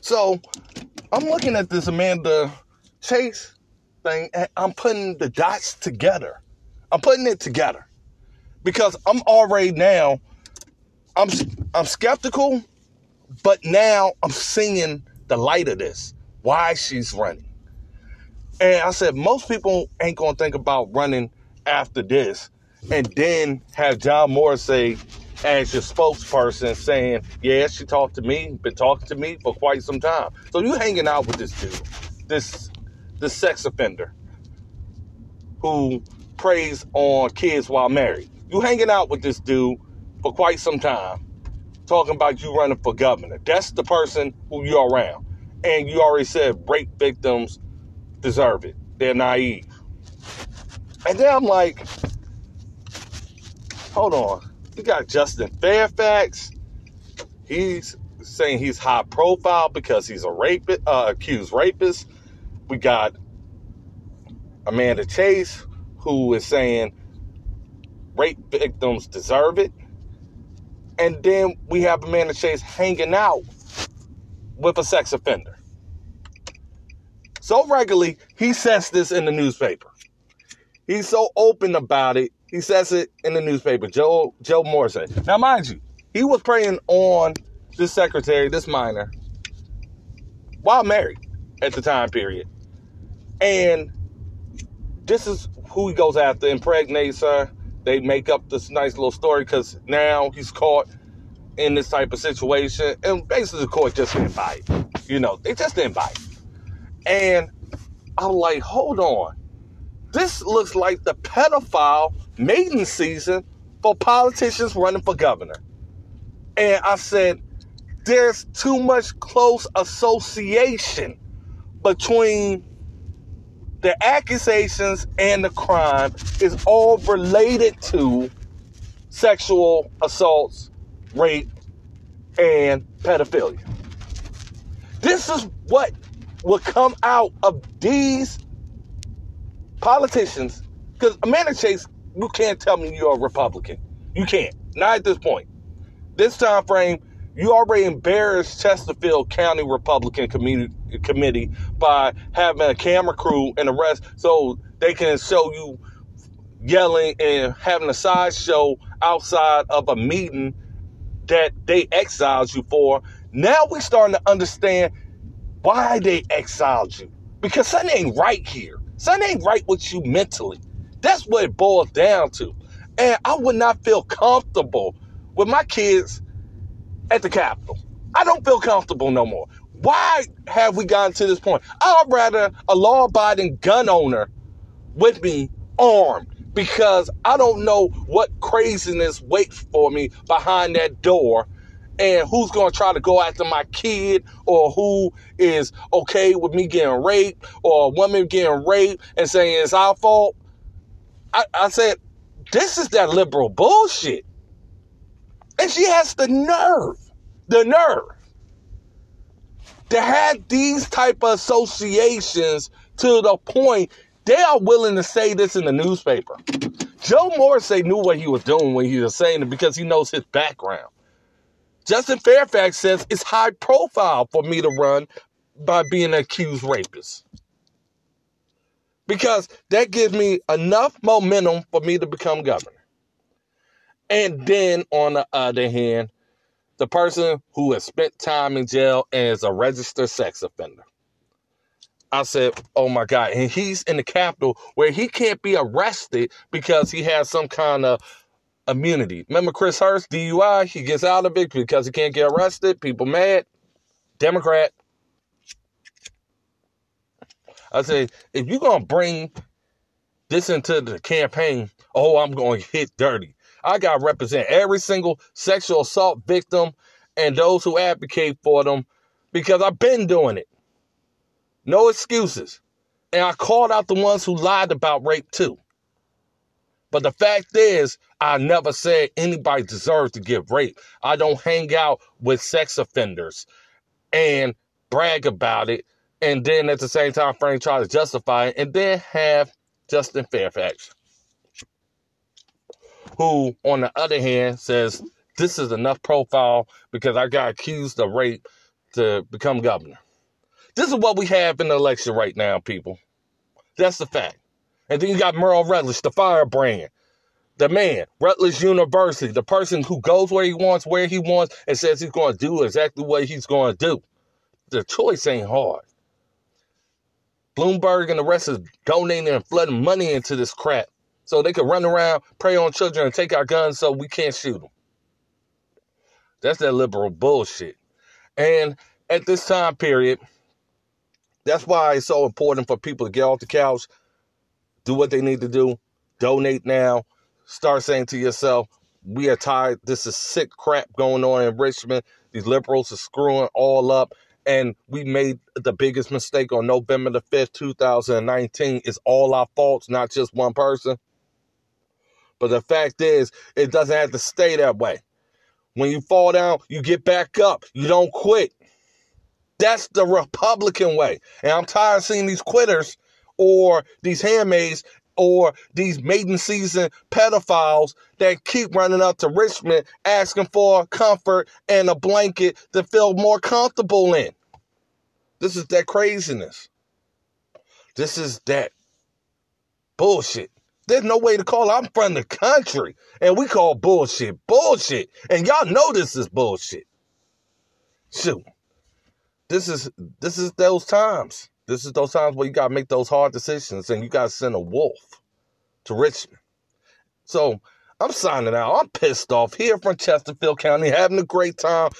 So I'm looking at this Amanda Chase thing and I'm putting the dots together. I'm putting it together because I'm already now I'm I'm skeptical, but now I'm seeing the light of this. Why she's running. And I said most people ain't gonna think about running after this and then have John Morrissey as your spokesperson saying, Yeah, she talked to me, been talking to me for quite some time. So you hanging out with this dude, this this sex offender who preys on kids while married. You hanging out with this dude for quite some time, talking about you running for governor. That's the person who you're around. And you already said rape victims deserve it. They're naive. And then I'm like, hold on. You got Justin Fairfax. He's saying he's high profile because he's a rapist, uh, accused rapist. We got Amanda Chase, who is saying rape victims deserve it. And then we have Amanda Chase hanging out with a sex offender. So regularly, he says this in the newspaper. He's so open about it. He says it in the newspaper. Joe Joe Morrissey. Now, mind you, he was preying on this secretary, this minor, while married at the time period. And this is who he goes after, impregnates her. They make up this nice little story because now he's caught in this type of situation. And basically, the court just didn't bite. You know, they just didn't bite. And I'm like, hold on. This looks like the pedophile maiden season for politicians running for governor. And I said, there's too much close association between the accusations and the crime is all related to sexual assaults, rape, and pedophilia. This is what will come out of these politicians. Because Amanda Chase, you can't tell me you're a Republican. You can't. Not at this point. This time frame, you already embarrassed Chesterfield County Republican Committee by having a camera crew and the rest so they can show you yelling and having a sideshow outside of a meeting that they exiled you for. Now we starting to understand why they exiled you. Because something ain't right here. Something ain't right with you mentally. That's what it boils down to. And I would not feel comfortable with my kids at the Capitol. I don't feel comfortable no more. Why have we gotten to this point? I'd rather a law abiding gun owner with me armed because I don't know what craziness waits for me behind that door and who's going to try to go after my kid or who is okay with me getting raped or a woman getting raped and saying it's our fault. I, I said, this is that liberal bullshit. And she has the nerve, the nerve to have these type of associations to the point they are willing to say this in the newspaper. Joe Morrissey knew what he was doing when he was saying it because he knows his background. Justin Fairfax says it's high profile for me to run by being an accused rapist. Because that gives me enough momentum for me to become governor. And then on the other hand, the person who has spent time in jail and is a registered sex offender. I said, oh my God. And he's in the Capitol where he can't be arrested because he has some kind of immunity. Remember Chris Hurst, DUI? He gets out of it because he can't get arrested. People mad. Democrat. I say, if you're to bring this into the campaign, oh, I'm to hit dirty. I got to represent every single sexual assault victim and those who advocate for them because I've been doing it. No excuses. And I called out the ones who lied about rape too. But the fact is, I never said anybody deserves to get raped. I don't hang out with sex offenders and brag about it and then at the same time frame try to justify it and then have Justin Fairfax who, on the other hand, says this is enough profile because I got accused of rape to become governor. This is what we have in the election right now, people. That's the fact. And then you got Merle Rutledge, the firebrand, the man, Rutledge University, the person who goes where he wants, where he wants, and says he's going to do exactly what he's going to do. The choice ain't hard. Bloomberg and the rest is donating and flooding money into this crap so they can run around, prey on children, and take our guns so we can't shoot them. That's that liberal bullshit. And at this time period, that's why it's so important for people to get off the couch, do what they need to do, donate now, start saying to yourself, we are tired. This is sick crap going on in Richmond. These liberals are screwing all up. And we made the biggest mistake on November the 5th, 2019. It's all our faults, not just one person. But the fact is, it doesn't have to stay that way. When you fall down, you get back up. You don't quit. That's the Republican way. And I'm tired of seeing these quitters or these handmaids or these maiden season pedophiles that keep running up to Richmond asking for comfort and a blanket to feel more comfortable in. This is that craziness. This is that bullshit. There's no way to call. I'm from the country and we call bullshit bullshit. And y'all know this is bullshit. Shoot. This is this is those times. This is those times where you gotta make those hard decisions and you gotta send a wolf to Richmond. So I'm signing out. I'm pissed off here from Chesterfield County, having a great time.